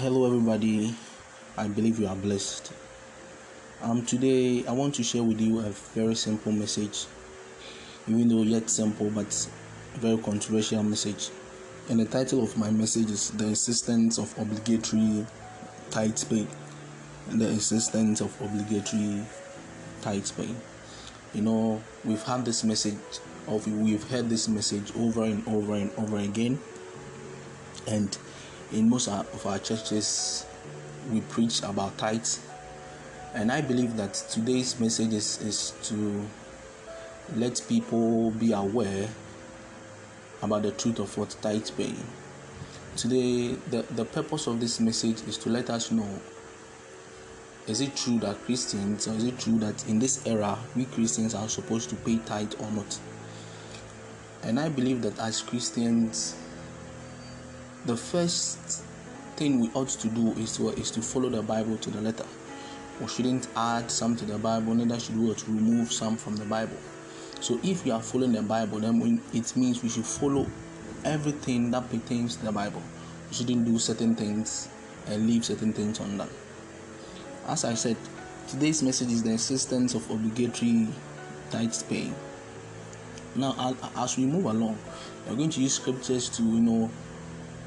Hello, everybody. I believe you are blessed. Um, today I want to share with you a very simple message, even though yet simple, but very controversial message. And the title of my message is "The Existence of Obligatory Tithe Pay." The existence of obligatory tithe pay. You know, we've had this message, of we've heard this message over and over and over again, and in most of our churches we preach about tithes. And i believe that today's message is, is to let people be aware about the truth of what tithe paying today the, the purpose of this message is to let us know is it true that christians or is it true that in this era we christians are supposed to pay tithe or not? And i believe that as christians the first thing we ought to do is to is to follow the Bible to the letter. We shouldn't add some to the Bible, neither should we remove some from the Bible. So if we are following the Bible, then it means we should follow everything that pertains to the Bible. We shouldn't do certain things and leave certain things undone. As I said, today's message is the existence of obligatory tithe paying. Now, as we move along, we're going to use scriptures to you know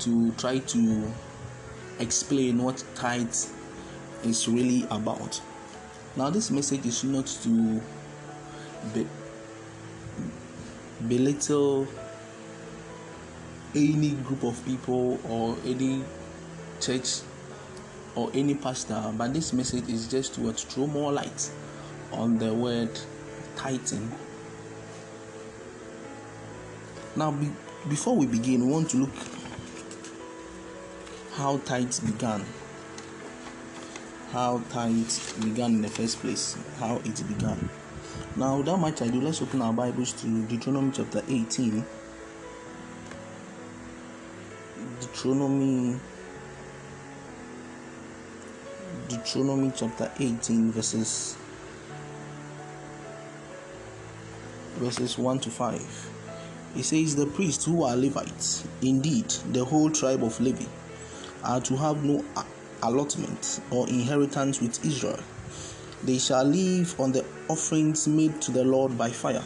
to try to explain what tithe is really about. Now, this message is not to be, belittle any group of people or any church or any pastor, but this message is just to throw more light on the word tithing. Now, be, before we begin, we want to look how tithes began. How tithes began in the first place. How it began. Now, without much ado, let's open our Bibles to Deuteronomy chapter 18. Deuteronomy Deuteronomy chapter 18 verses verses 1 to 5. It says, The priests who are Levites, indeed, the whole tribe of Levi, are to have no allotment or inheritance with Israel. They shall live on the offerings made to the Lord by fire,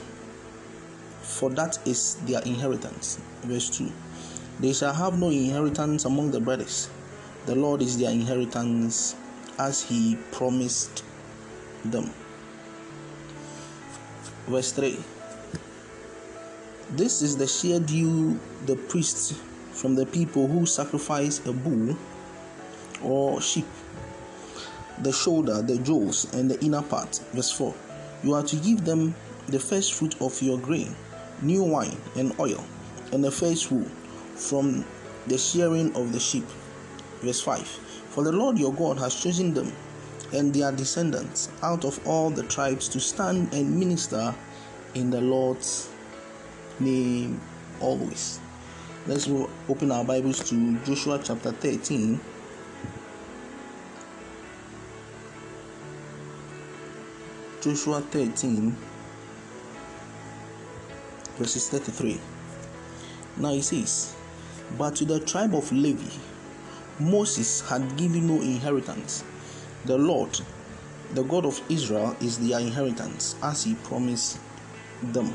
for that is their inheritance. Verse 2 They shall have no inheritance among the brothers. The Lord is their inheritance as he promised them. Verse 3 This is the share due the priests from the people who sacrifice a bull or sheep, the shoulder, the jaws, and the inner part. Verse 4 You are to give them the first fruit of your grain, new wine, and oil, and the first wool from the shearing of the sheep. Verse 5 For the Lord your God has chosen them and their descendants out of all the tribes to stand and minister in the Lord's name always. Let's open our Bibles to Joshua chapter 13. Joshua 13, verses 33. Now he says, But to the tribe of Levi, Moses had given no inheritance. The Lord, the God of Israel, is their inheritance, as he promised them.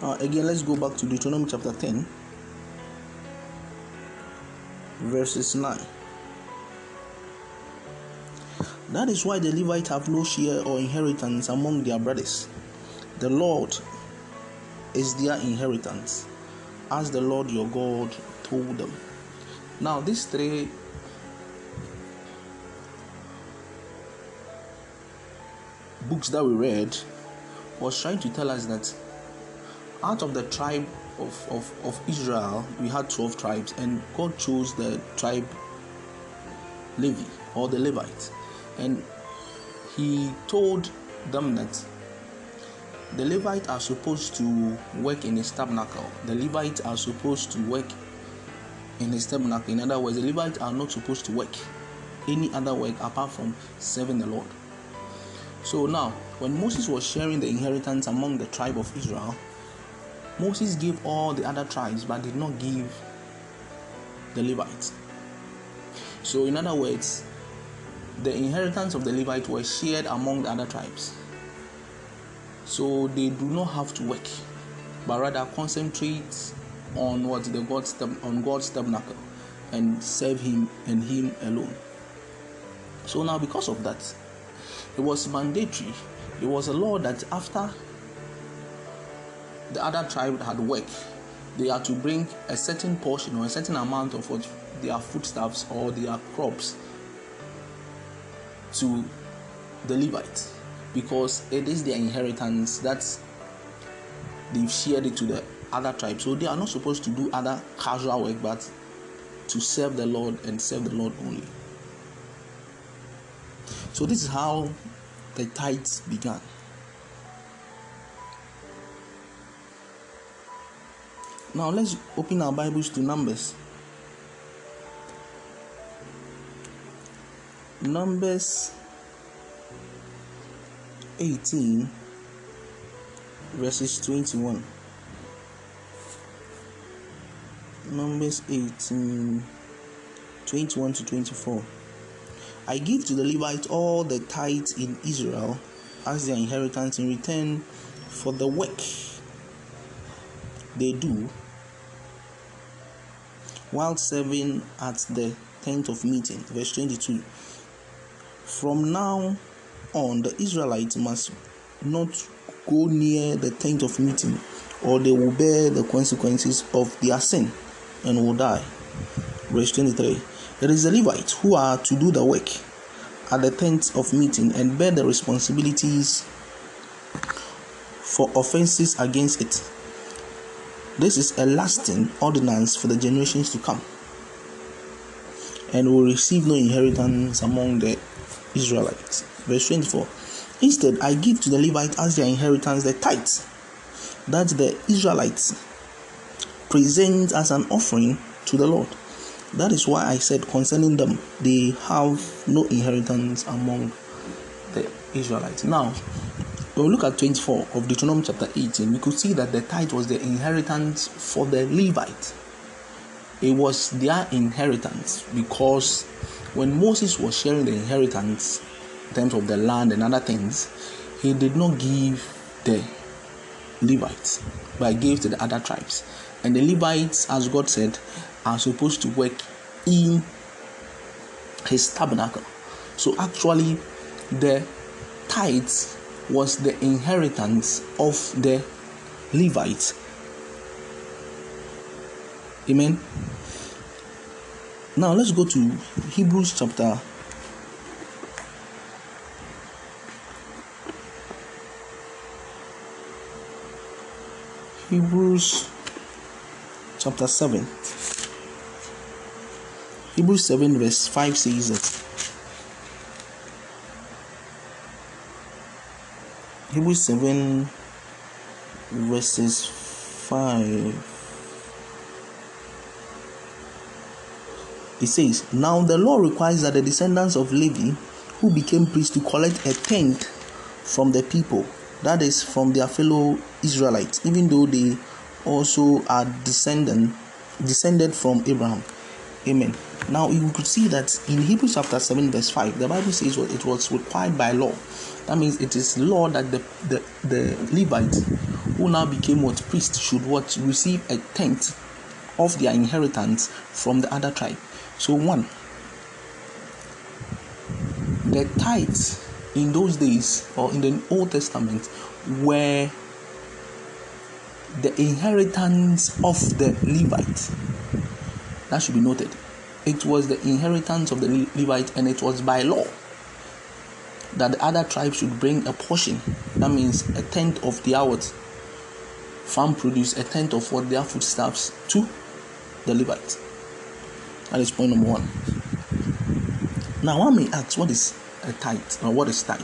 Uh, again, let's go back to Deuteronomy chapter 10 verses 9. That is why the Levites have no share or inheritance among their brothers. The Lord is their inheritance, as the Lord your God told them. Now, these three books that we read was trying to tell us that out of the tribe of, of, of Israel, we had 12 tribes, and God chose the tribe Levi or the Levites. And He told them that the Levites are supposed to work in His tabernacle, the Levites are supposed to work in His tabernacle. In other words, the Levites are not supposed to work any other work apart from serving the Lord. So now, when Moses was sharing the inheritance among the tribe of Israel, Moses gave all the other tribes but did not give the Levites. So, in other words, the inheritance of the Levite was shared among the other tribes. So they do not have to work, but rather concentrate on what the God's on God's tabernacle and serve Him and Him alone. So now, because of that, it was mandatory. It was a law that after the other tribe had work, they had to bring a certain portion or a certain amount of what their foodstuffs or their crops to the Levites because it is their inheritance that they've shared it to the other tribes. So they are not supposed to do other casual work but to serve the Lord and serve the Lord only. So this is how the tithes began. Now let's open our Bibles to Numbers. Numbers 18, verses 21. Numbers 18, 21 to 24. I give to the Levites all the tithes in Israel as their inheritance in return for the work they do while serving at the tent of meeting. Verse 22. From now on, the Israelites must not go near the tent of meeting, or they will bear the consequences of their sin and will die. Verse 23 It is the Levites who are to do the work at the tent of meeting and bear the responsibilities for offenses against it. This is a lasting ordinance for the generations to come and will receive no inheritance among the Israelites. Verse 24 Instead, I give to the Levites as their inheritance the tithes that the Israelites present as an offering to the Lord. That is why I said concerning them, they have no inheritance among the Israelites. Now, we look at 24 of Deuteronomy chapter 18, we could see that the tithe was the inheritance for the Levites. It was their inheritance because when Moses was sharing the inheritance in terms of the land and other things, he did not give the Levites, but gave to the other tribes. And the Levites, as God said, are supposed to work in his tabernacle. So actually, the tithes was the inheritance of the Levites. Amen. Now let's go to Hebrews chapter Hebrews chapter 7. Hebrews 7 verse 5 says that Hebrews 7 verses 5 It says, Now the law requires that the descendants of Levi, who became priests, to collect a tenth from the people, that is, from their fellow Israelites, even though they also are descendant descended from Abraham. Amen. Now you could see that in Hebrews chapter 7, verse 5, the Bible says what it was required by law. That means it is law that the, the, the Levites who now became what priests should what receive a tenth of their inheritance from the other tribe. So, one, the tithes in those days or in the Old Testament were the inheritance of the Levites. That should be noted. It was the inheritance of the Levite, and it was by law that the other tribes should bring a portion. That means a tenth of their what farm produce, a tenth of what their foodstuffs to the Levites. That is point number one. Now, one may ask, what is a tithe or what is tithe?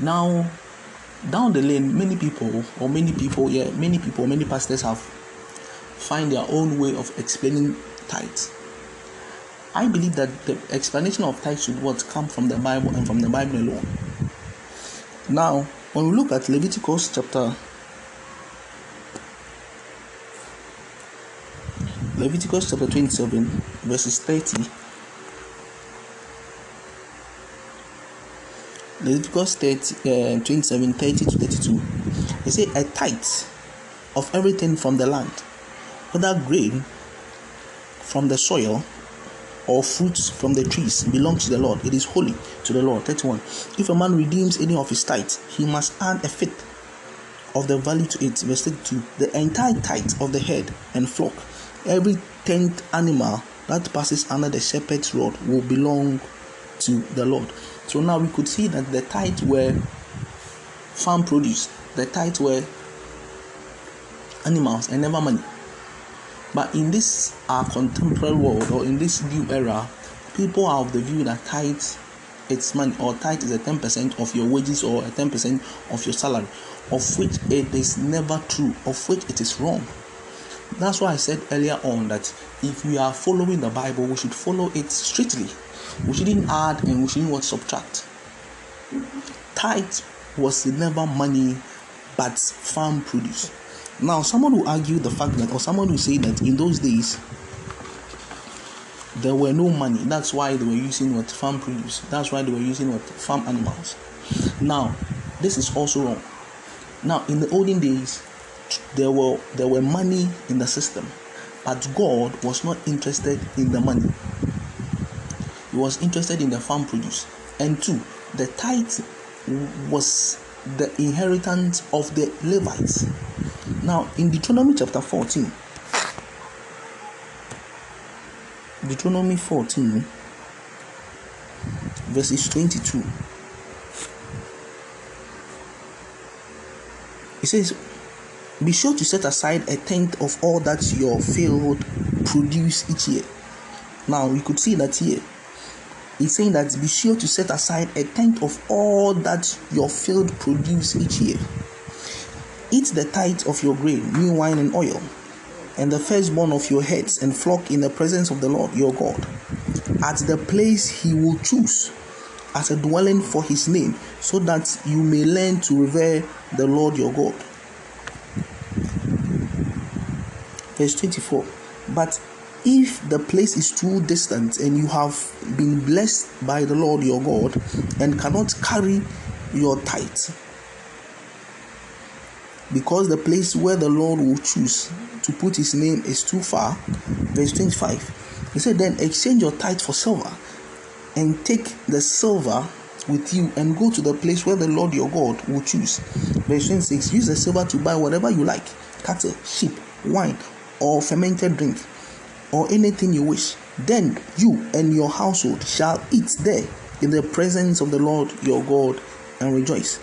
Now, down the lane, many people, or many people, yeah, many people, many pastors have find their own way of explaining Tithes. I believe that the explanation of tithes should what come from the Bible and from the Bible alone. Now, when we look at Leviticus chapter Leviticus chapter 27 verses 30 Leviticus 30, uh, 27 30 to 32 they say a tithe of everything from the land whether grain from the soil or fruits from the trees, belongs to the Lord. It is holy to the Lord. 31. If a man redeems any of his tithe, he must add a fifth of the value to it. Verse 32. The entire tithe of the head and flock, every tenth animal that passes under the shepherd's rod, will belong to the Lord. So now we could see that the tithe were farm produce, the tithe were animals and never money. But in this our contemporary world or in this new era, people are of the view that tithe it's money or tithe is a 10% of your wages or a 10% of your salary, of which it is never true, of which it is wrong. That's why I said earlier on that if we are following the Bible, we should follow it strictly. We shouldn't add and we shouldn't what subtract. Tithe was never money but farm produce. Now, someone will argue the fact that, or someone will say that in those days there were no money. That's why they were using what farm produce. That's why they were using what farm animals. Now, this is also wrong. Now, in the olden days, there were there were money in the system, but God was not interested in the money. He was interested in the farm produce. And two, the tithe was the inheritance of the Levites. Now, in Deuteronomy chapter 14, Deuteronomy 14, verses 22, it says, Be sure to set aside a tenth of all that your field produce each year. Now, you could see that here He's saying that be sure to set aside a tenth of all that your field produce each year. Eat the tithe of your grain, new wine and oil, and the firstborn of your heads and flock in the presence of the Lord your God, at the place he will choose as a dwelling for his name, so that you may learn to revere the Lord your God. Verse 24. But if the place is too distant and you have been blessed by the Lord your God and cannot carry your tithe, because the place where the Lord will choose to put his name is too far, verse 25, he said, Then exchange your tithe for silver and take the silver with you and go to the place where the Lord your God will choose. Verse 26 Use the silver to buy whatever you like cattle, sheep, wine, or fermented drink or anything you wish. Then you and your household shall eat there in the presence of the Lord your God and rejoice.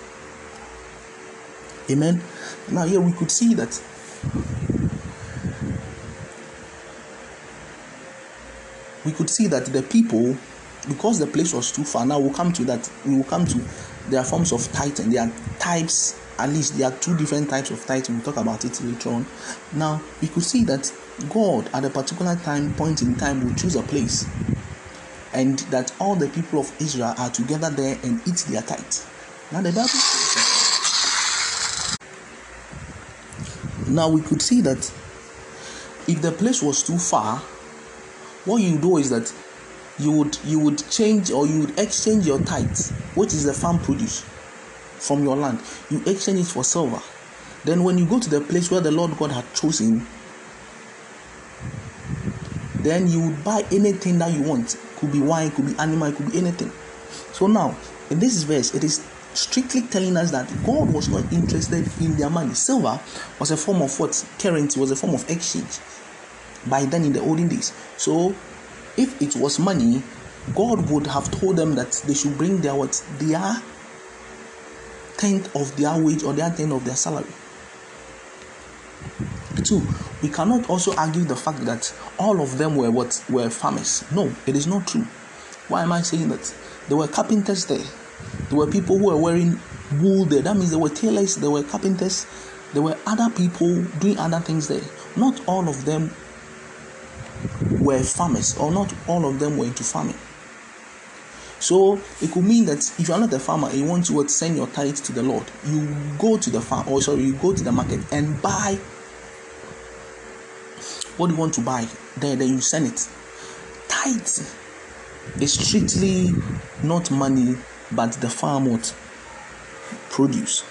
Amen. Now, here we could see that we could see that the people, because the place was too far, now we'll come to that, we will come to their forms of tithing. There are types, at least there are two different types of tithing. We'll talk about it later on. Now, we could see that God at a particular time point in time will choose a place and that all the people of Israel are together there and eat their tithe. Now the Bible now we could see that if the place was too far, what you do is that you would you would change or you would exchange your tithe, which is the farm produce, from your land. You exchange it for silver. Then when you go to the place where the Lord God had chosen, then you would buy anything that you want. Could be wine, could be animal, could be anything. So now, in this verse, it is strictly telling us that God was not interested in their money. Silver was a form of what? Currency was a form of exchange by then in the olden days. So if it was money, God would have told them that they should bring their what? Their tenth of their wage or their tenth of their salary. Two, we cannot also argue the fact that all of them were what were farmers. No, it is not true. Why am I saying that? There were carpenters there. There were people who were wearing wool there. That means there were tailors, there were carpenters, there were other people doing other things there. Not all of them were farmers, or not all of them were into farming. So it could mean that if you are not a farmer and you want to send your tithe to the Lord, you go to the farm, or sorry, you go to the market and buy what you want to buy then then you send it tithe is strictly not money but the farm would produce.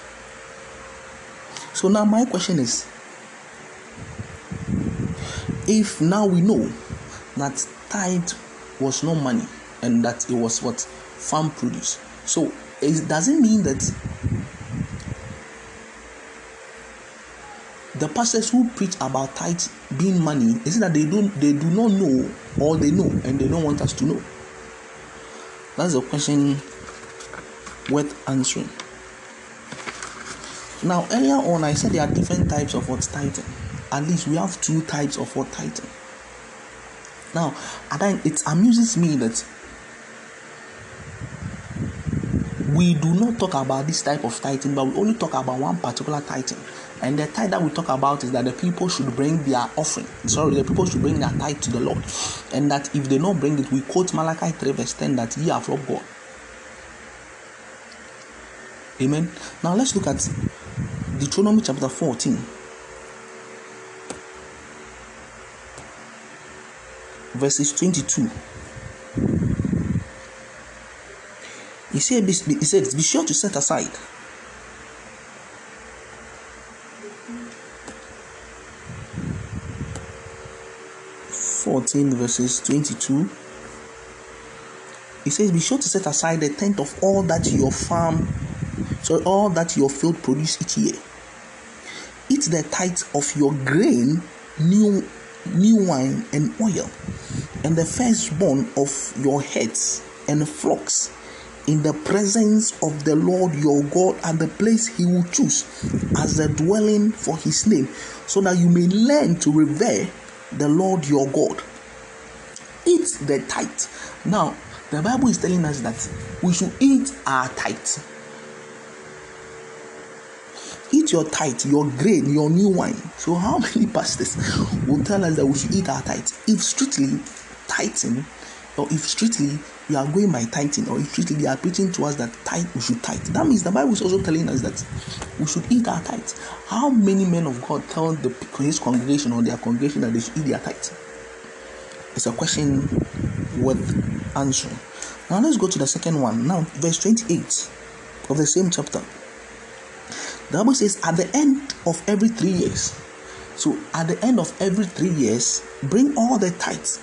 So now my question is if now we know that tithe was no money and that it was what farm produce so it doesn't mean that the pastors who preach about tithe being money is it that they don't they do not know or they know and they don't want us to know that's the question worth answering now earlier on i said there are different types of what tithing at least we have two types of what tithing now and then it amuses me that we do not talk about this type of tithing but we only talk about one particular tithing and the tithe that we talk about is that the people should bring their offering. Sorry, the people should bring their tithe to the Lord. And that if they don't bring it, we quote Malachi 3 verse 10 that ye have robbed God. Amen. Now let's look at Deuteronomy chapter 14. Verses 22. He said, said, Be sure to set aside 14 verses 22 He says be sure to set aside the tenth of all that your farm so all that your field produce each year eat the tithe of your grain new new wine and oil and the firstborn of your heads and flocks in the presence of the Lord your God at the place he will choose as a dwelling for his name, so that you may learn to revere the Lord your God. Eat the tithe. Now, the Bible is telling us that we should eat our tithe. Eat your tithe, your grain, your new wine. So, how many pastors will tell us that we should eat our tithe? If strictly tithing, or if strictly we are going by tithing, or if strictly they are preaching to us that tithe we should tithe, that means the Bible is also telling us that we should eat our tithe. How many men of God tell the his congregation or their congregation that they should eat their tithe? It's a question worth answering. Now let's go to the second one. Now, verse 28 of the same chapter. The Bible says, at the end of every three years, so at the end of every three years, bring all the tithes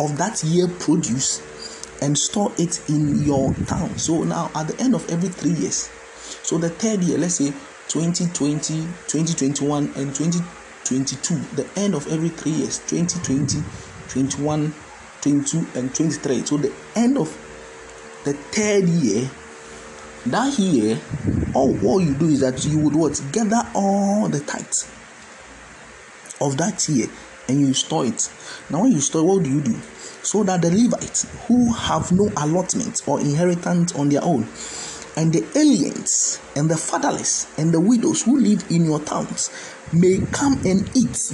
of that year produce and store it in your town. So now at the end of every three years, so the third year, let's say 2020, 2021, and 2022, the end of every three years, 2020, 21, 22, and 23. So the end of the third year, that year, all what you do is that you would what gather all the tithes of that year and you store it. Now, when you store, what do you do? So that the Levites who have no allotment or inheritance on their own, and the aliens and the fatherless and the widows who live in your towns may come and eat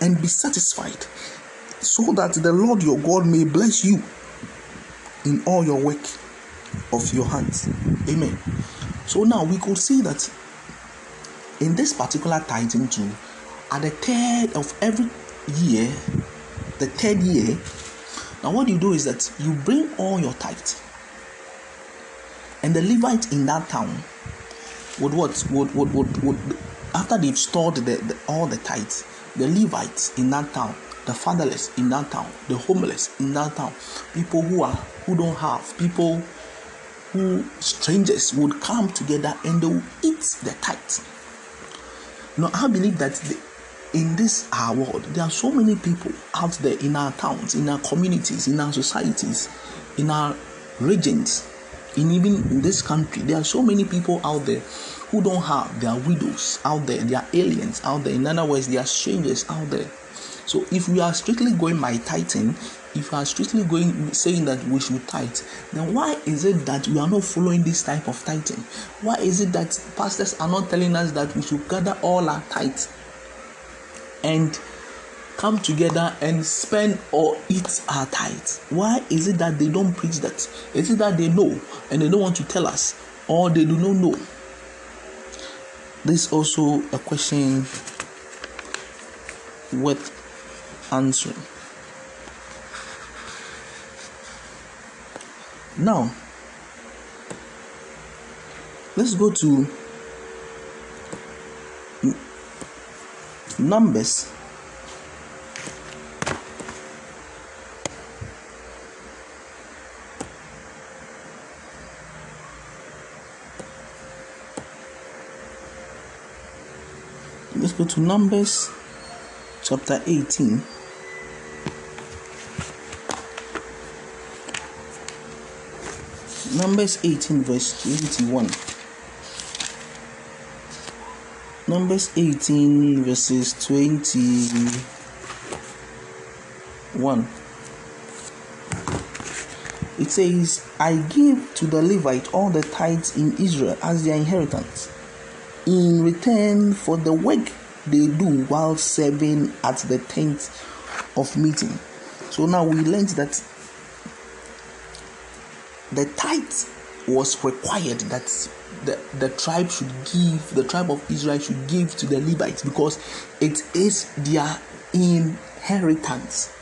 and be satisfied so that the Lord your God may bless you in all your work of your hands. Amen. So now we could see that in this particular tithing too, at the third of every year, the third year, now what you do is that you bring all your tithe, and the Levite in that town would what would would would, would after they've stored the, the all the tithes, the Levites in that town the fatherless in that town, the homeless in that town, people who are who don't have, people who strangers would come together and they will eat the tithe. Now I believe that the, in this our world there are so many people out there in our towns, in our communities, in our societies, in our regions, in even in this country, there are so many people out there who don't have. There are widows out there, there are aliens out there. In other words, there are strangers out there so if we are strictly going by tithing, if we are strictly going saying that we should tithe, then why is it that we are not following this type of tithing? Why is it that pastors are not telling us that we should gather all our tithes and come together and spend or eat our tithes? Why is it that they don't preach that? Is it that they know and they don't want to tell us, or they do not know? This is also a question worth answering. Now, let's go to Numbers. Let's go to Numbers chapter 18. Numbers 18, verse 21. Numbers 18, verses 21. It says, I give to the Levite all the tithes in Israel as their inheritance, in return for the work they do while serving at the tent of meeting. So now we learned that the tithe was required that the, the tribe should give, the tribe of Israel should give to the Levites because it is their inheritance.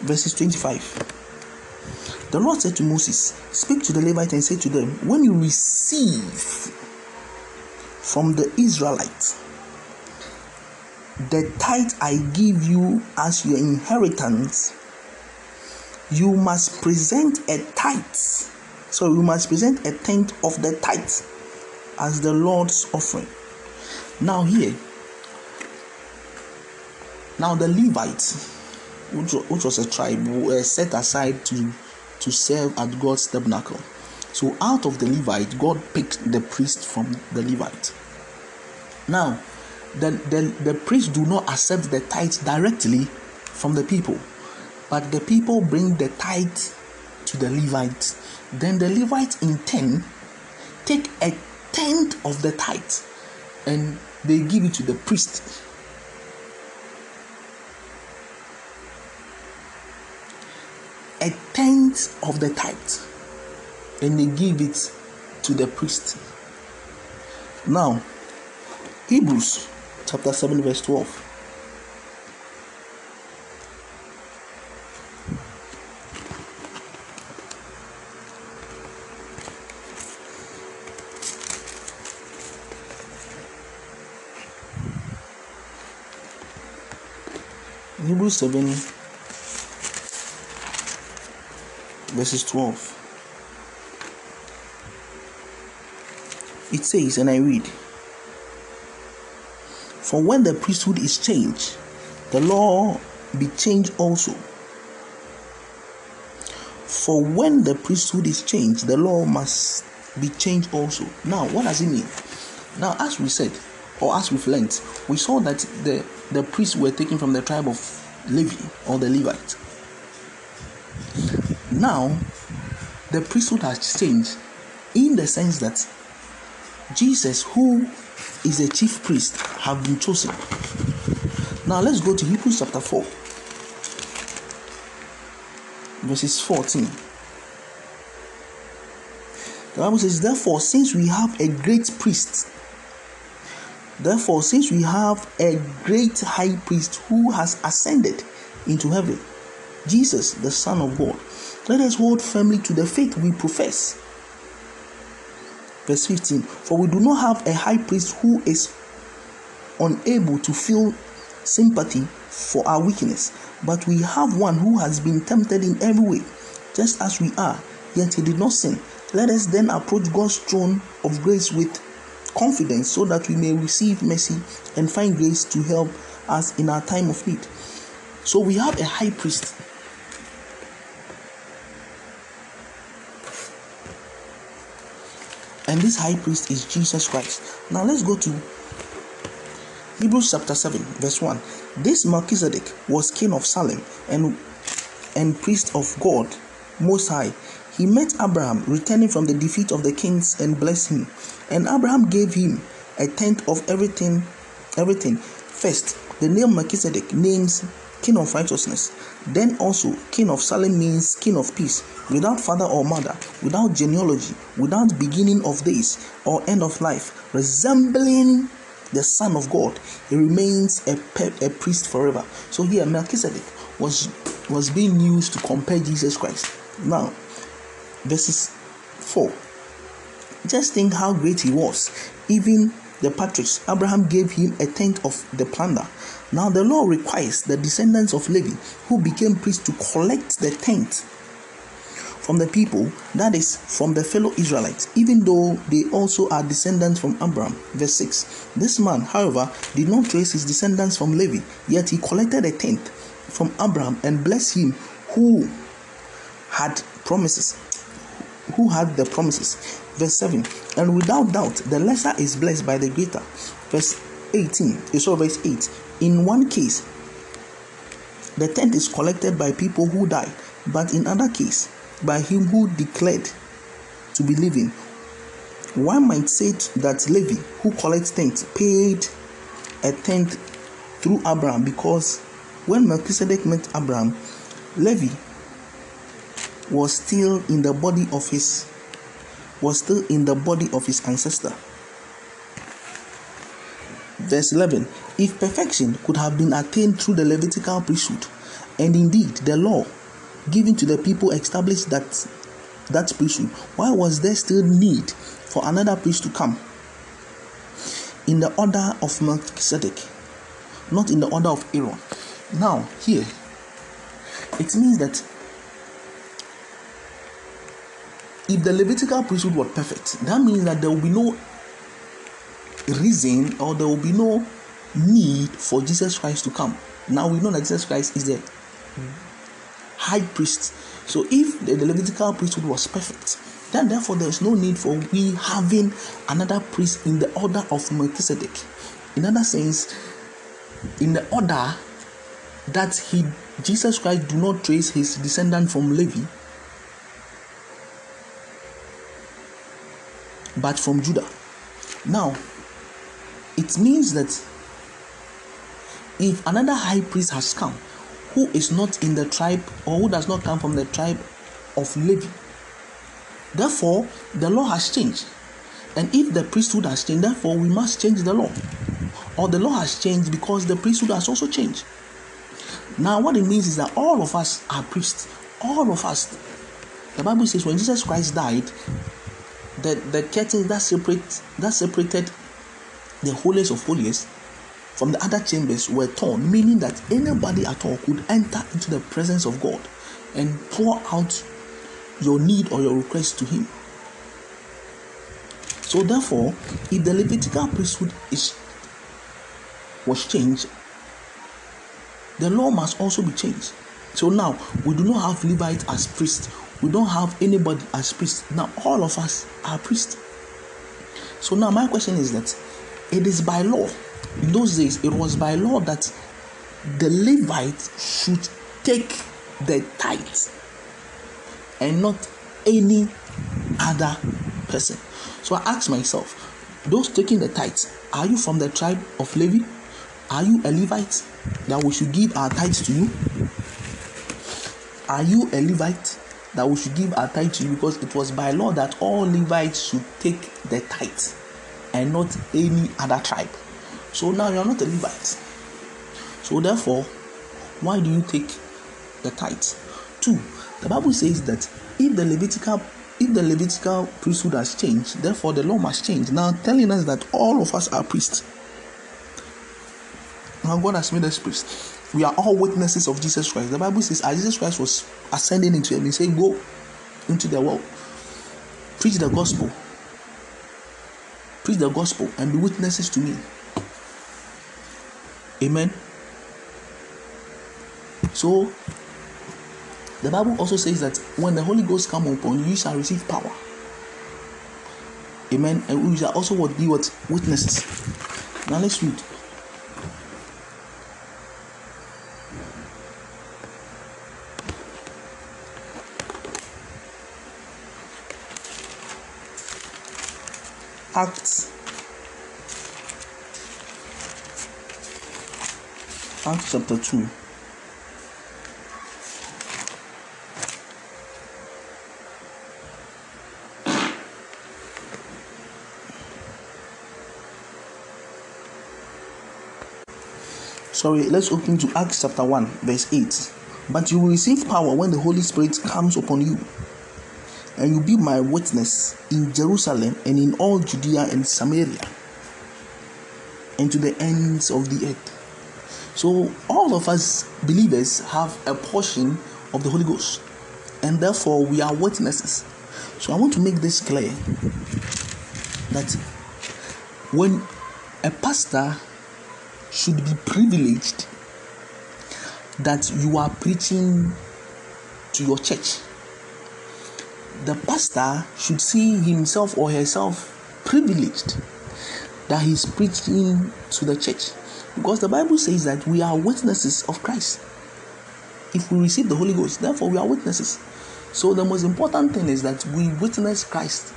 Verses 25. The Lord said to Moses, Speak to the Levites and say to them, When you receive from the Israelites the tithe I give you as your inheritance, you must present a tithe. So you must present a tenth of the tithe as the Lord's offering. Now here, now the Levites, which, which was a tribe, were set aside to to serve at God's tabernacle. So out of the Levite, God picked the priest from the Levite. Now, the, the, the priests do not accept the tithe directly from the people but the people bring the tithe to the Levites. Then the Levites in turn take a tenth of the tithe and they give it to the priest. A tenth of the tithe and they give it to the priest. Now, Hebrews chapter 7, verse 12. Hebrews 7, verses 12. It says, and I read, For when the priesthood is changed, the law be changed also. For when the priesthood is changed, the law must be changed also. Now, what does it mean? Now, as we said, or as we've learned, we saw that the, the priests were taken from the tribe of Levi or the Levite. Now, the priesthood has changed in the sense that Jesus, who is a chief priest, have been chosen. Now let's go to Hebrews chapter 4, verses 14. The Bible says, Therefore, since we have a great priest Therefore, since we have a great high priest who has ascended into heaven, Jesus, the Son of God, let us hold firmly to the faith we profess. Verse 15 For we do not have a high priest who is unable to feel sympathy for our weakness, but we have one who has been tempted in every way, just as we are, yet he did not sin. Let us then approach God's throne of grace with confidence so that we may receive mercy and find grace to help us in our time of need. So we have a high priest. And this high priest is Jesus Christ. Now let's go to Hebrews chapter 7, verse 1. This Melchizedek was king of Salem and, and priest of God Most High. He met Abraham returning from the defeat of the kings and blessed him. And Abraham gave him a tenth of everything. Everything. First, the name Melchizedek means king of righteousness. Then also, king of Salem means king of peace, without father or mother, without genealogy, without beginning of days or end of life, resembling the Son of God. He remains a, a priest forever. So here, Melchizedek was was being used to compare Jesus Christ. Now, verses 4. Just think how great he was. Even the patriarchs, Abraham gave him a tenth of the plunder. Now the law requires the descendants of Levi, who became priests, to collect the tenth from the people, that is, from the fellow Israelites, even though they also are descendants from Abraham. Verse 6. This man, however, did not trace his descendants from Levi, yet he collected a tenth from Abraham and blessed him who had promises. Who had the promises? Verse 7. And without doubt, the lesser is blessed by the greater. Verse 18. Eh, you saw verse 8. In one case, the tenth is collected by people who died, but in other case, by him who declared to be living. One might say that Levi, who collects tenth, paid a tenth through Abraham because when Melchizedek met Abraham, Levi was still in the body of his was still in the body of his ancestor. Verse 11 If perfection could have been attained through the Levitical priesthood, and indeed the law given to the people established that that priesthood, why was there still need for another priest to come? In the order of Melchizedek, not in the order of Aaron. Now, here, it means that if the Levitical priesthood was perfect, that means that there will be no reason or there will be no need for Jesus Christ to come. Now we know that Jesus Christ is the high priest. So if the, the Levitical priesthood was perfect, then therefore there is no need for we having another priest in the order of Melchizedek. In other sense, in the order that he Jesus Christ do not trace his descendant from Levi, but from Judah. Now, it means that if another high priest has come who is not in the tribe or who does not come from the tribe of Levi, therefore the law has changed. And if the priesthood has changed, therefore we must change the law. Or the law has changed because the priesthood has also changed. Now, what it means is that all of us are priests. All of us. The Bible says when Jesus Christ died, the, the curtains that separate that separated the holiest of holiest from the other chambers were torn, meaning that anybody at all could enter into the presence of God and pour out your need or your request to Him. So, therefore, if the Levitical priesthood is was changed, the law must also be changed. So now we do not have Levites as priests. We don't have anybody as priest. Now all of us are priests. So now my question is that it is by law. In those days, it was by law that the Levite should take the tithe and not any other person. So I ask myself, those taking the tithe, are you from the tribe of Levi? Are you a Levite that we should give our tithes to you? Are you a Levite that we should give our tithe to you? Because it was by law that all Levites should take the tithe and not any other tribe. So now you are not a Levite. So therefore, why do you take the tithe? Two, the Bible says that if the Levitical if the Levitical priesthood has changed, therefore the law must change. Now telling us that all of us are priests. Now God has made us priests. We are all witnesses of Jesus Christ. The Bible says, as Jesus Christ was ascending into heaven, he said, Go into the world, preach the gospel, preach the gospel, and be witnesses to me. Amen. So the Bible also says that when the Holy Ghost come upon you, you shall receive power. Amen. And we shall also what be what witnesses. Now let's read. Acts Acts chapter 2 sorry let's open to acts chapter 1 verse 8 but you will receive power when the holy spirit comes upon you and you be my witness in Jerusalem and in all Judea and Samaria and to the ends of the earth. So, all of us believers have a portion of the Holy Ghost, and therefore we are witnesses. So, I want to make this clear that when a pastor should be privileged that you are preaching to your church. The pastor should see himself or herself privileged that he's preaching to the church because the Bible says that we are witnesses of Christ. If we receive the Holy Ghost, therefore we are witnesses. So the most important thing is that we witness Christ,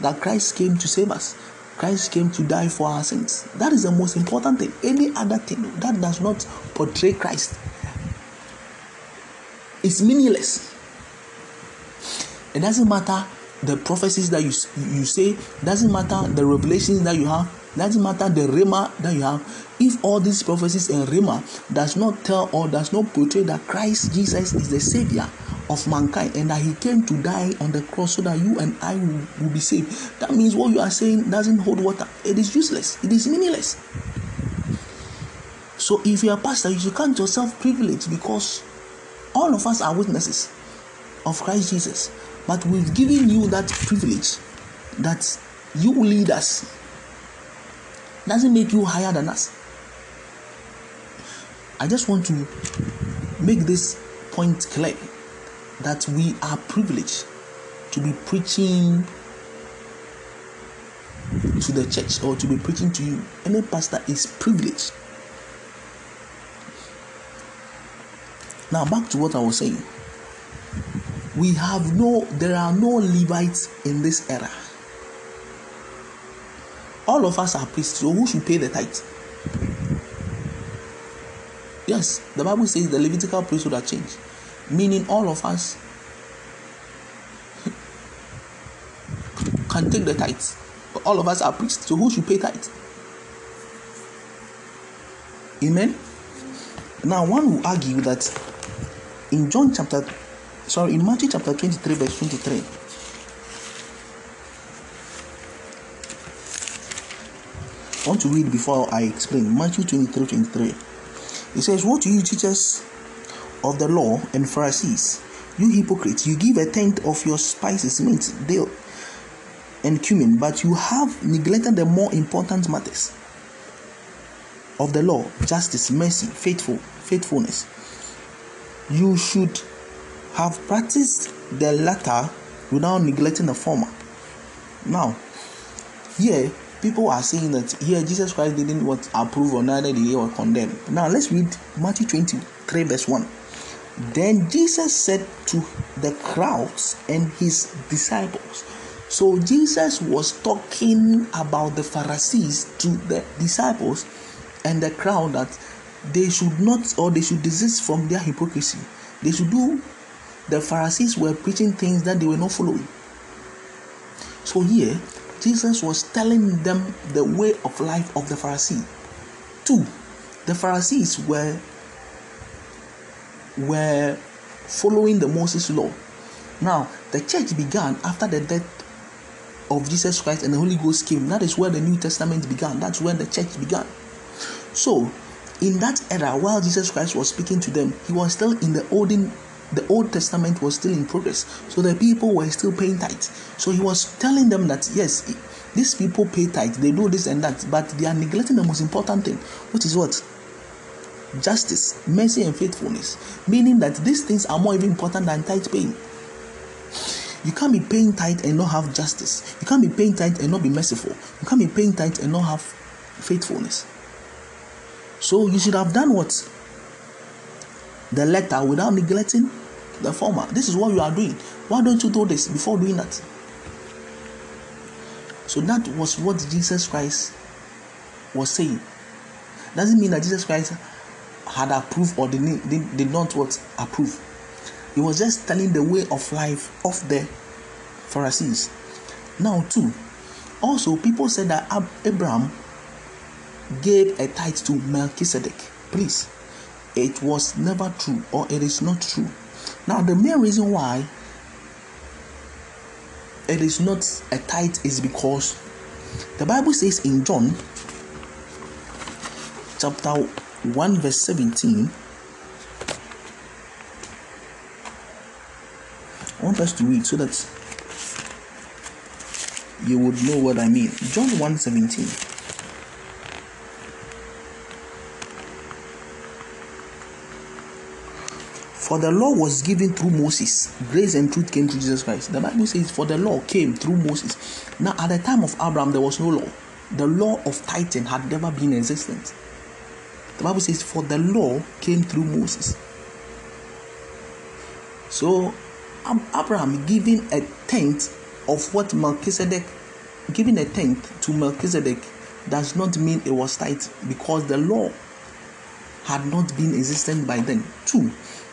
that Christ came to save us. Christ came to die for our sins. That is the most important thing. Any other thing that does not portray Christ is meaningless. It doesn't matter the prophecies that you you say, doesn't matter the revelations that you have, doesn't matter the rhema that you have. If all these prophecies and rhema does not tell or does not portray that Christ Jesus is the Savior of mankind and that He came to die on the cross so that you and I will, will be saved, that means what you are saying doesn't hold water. It is useless. It is meaningless. So if you are a pastor, you should count yourself privileged because all of us are witnesses of Christ Jesus. But we've given you that privilege that you lead us. Doesn't make you higher than us. I just want to make this point clear that we are privileged to be preaching to the church or to be preaching to you. Any pastor is privileged. Now, back to what I was saying we have no there are no levites in this era. All of us are priests so who should pay the tithe? Yes the bible says the levitical priesthood have changed meaning all of us can take the tithe. But all of us are priests so who should pay tithe? Amen? Now one will argue that in john chapter sorry, in Matthew chapter 23, verse 23. I want to read before I explain. Matthew 23, 23. It says, What do you teachers of the law and Pharisees, you hypocrites, you give a tenth of your spices, mint, dill, and cumin, but you have neglected the more important matters of the law, justice, mercy, faithful, faithfulness. You should have practiced the latter without neglecting the former. Now, here people are saying that here Jesus Christ didn't what approve or neither did he or condemn. Now let's read Matthew 23, verse 1. Then Jesus said to the crowds and his disciples. So Jesus was talking about the Pharisees to the disciples and the crowd that they should not or they should desist from their hypocrisy. They should do the Pharisees were preaching things that they were not following. So here, Jesus was telling them the way of life of the Pharisee. Two, the Pharisees were were following the Moses law. Now, the church began after the death of Jesus Christ and the Holy Ghost came. That is where the New Testament began. That's when the church began. So, in that era, while Jesus Christ was speaking to them, he was still in the olden the Old Testament was still in progress, so the people were still paying tithe. So he was telling them that yes, these people pay tithe, they do this and that, but they are neglecting the most important thing, which is what? Justice, mercy, and faithfulness. Meaning that these things are more even important than tithe paying. You can't be paying tithe and not have justice. You can't be paying tithe and not be merciful. You can't be paying tithe and not have faithfulness. So you should have done what? The letter without neglecting the former. This is what you are doing. Why don't you do this before doing that? So that was what Jesus Christ was saying. Doesn't mean that Jesus Christ had approved or did, did, not what approve. He was just telling the way of life of the Pharisees. Now, too, also people said that Abraham gave a tithe to Melchizedek. Please, it was never true or it is not true. Now, the main reason why it is not a tithe is because the Bible says in John chapter 1 verse 17 I want us to read so that you would know what I mean. John 1 17. For the law was given through Moses, grace and truth came through Jesus Christ. The Bible says, For the law came through Moses. Now, at the time of Abraham, there was no law. The law of tithing had never been existent. The Bible says, For the law came through Moses. So, Abraham giving a tenth of what Melchizedek, giving a tenth to Melchizedek, does not mean it was tithe because the law had not been existent by then. Two,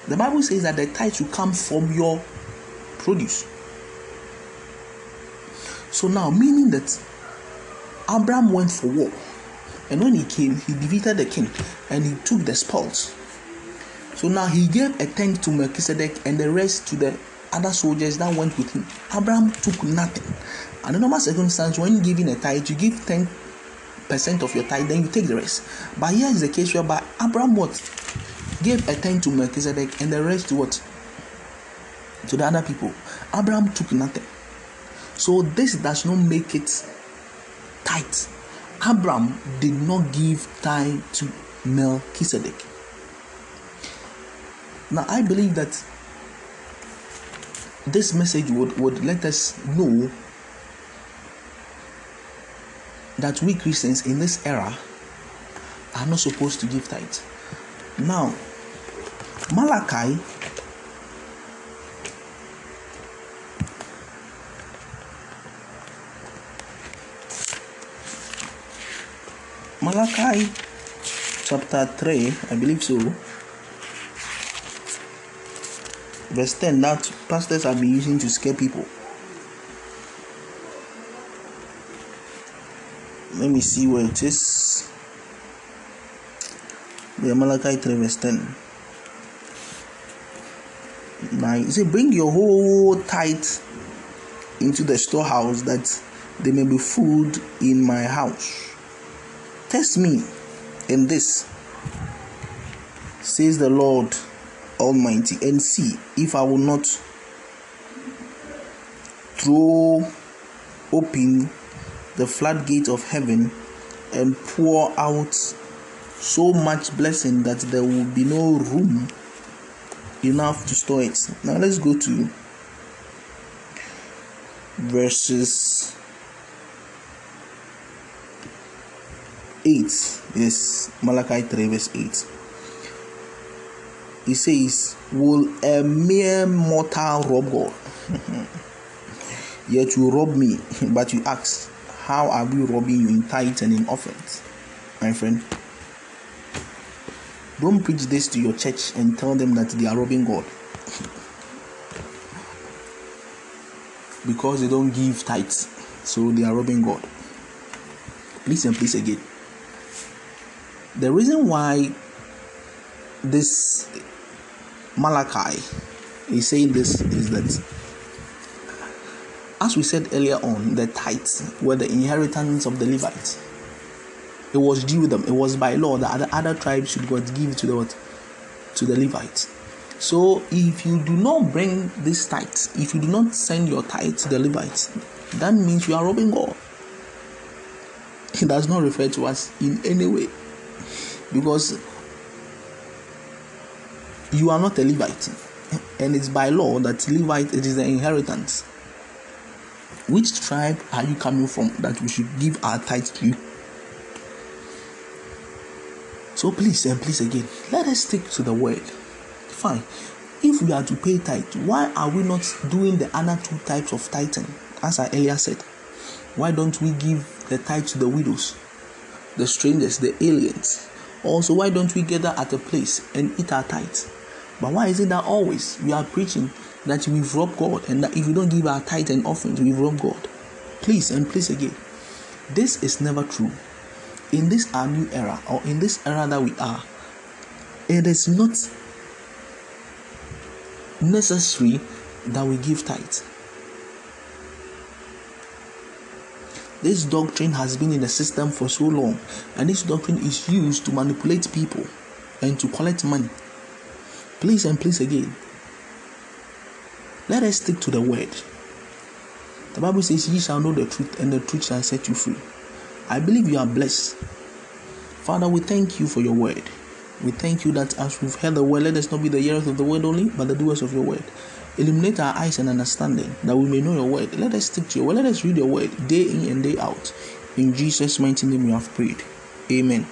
the Bible says that the tithe should come from your produce. So now, meaning that Abraham went for war, and when he came, he defeated the king and he took the spoils. So now he gave a tenth to Melchizedek and the rest to the other soldiers that went with him. Abraham took nothing. In normal circumstance, when giving a tithe, you give 10% of your tithe, then you take the rest. But here is the case whereby Abraham what? Gave a tenth to Melchizedek and the rest to what? To the other people. Abraham took nothing. So this does not make it tithe. Abraham did not give tithe to Melchizedek. Now I believe that this message would, would let us know that we Christians in this era are not supposed to give tithe. Now, Malachi Malachi chapter 3, I believe so. verse 10 that pastors have been using to scare people. Let me see where it is. Malachi 3 verse 10. Now you say, Bring your whole tithe into the storehouse that there may be food in my house. Test me in this, says the Lord Almighty and see if I will not throw open the floodgate of heaven and pour out so much blessing that there will be no room enough to store it. Now let's go to verses 8. Yes, Malachi 3, verse 8 he says, Will a mere mortal rob God? Yet you rob me, but you ask, How are we robbing you in tithe and in offerings? My friend, don't preach this to your church and tell them that they are robbing God. because they don't give tithes, so they are robbing God. Please and please again. The reason why this Malachi is saying this is that as we said earlier on, the tithes were the inheritance of the Levites. It was due them. It was by law that the other tribes should God give to the what? To the Levites. So if you do not bring this tithes, if you do not send your tithe to the Levites, that means you are robbing God. It does not refer to us in any way. Because you are not a Levite, and it's by law that Levite it is the inheritance. Which tribe are you coming from that we should give our tithe to you? So please and please again, let us stick to the word. Fine. If we are to pay tithe, why are we not doing the other two types of tithing? As I earlier said, why don't we give the tithe to the widows, the strangers, the aliens? Also, why don't we gather at a place and eat our tithe? But why is it that always we are preaching that we've robbed God and that if we don't give our tithe and offerings, we've robbed God? Please and please again, this is never true. In this our new era or in this era that we are, it is not necessary that we give tithe. This doctrine has been in the system for so long, and this doctrine is used to manipulate people and to collect money. Please and please again, let us stick to the word. The Bible says, Ye shall know the truth, and the truth shall set you free. I believe you are blessed. Father, we thank you for your word. We thank you that as we've heard the word, let us not be the hearers of the word only, but the doers of your word. Illuminate our eyes and understanding that we may know your word. Let us stick to your word. Let us read your word day in and day out. In Jesus' mighty name we have prayed. Amen.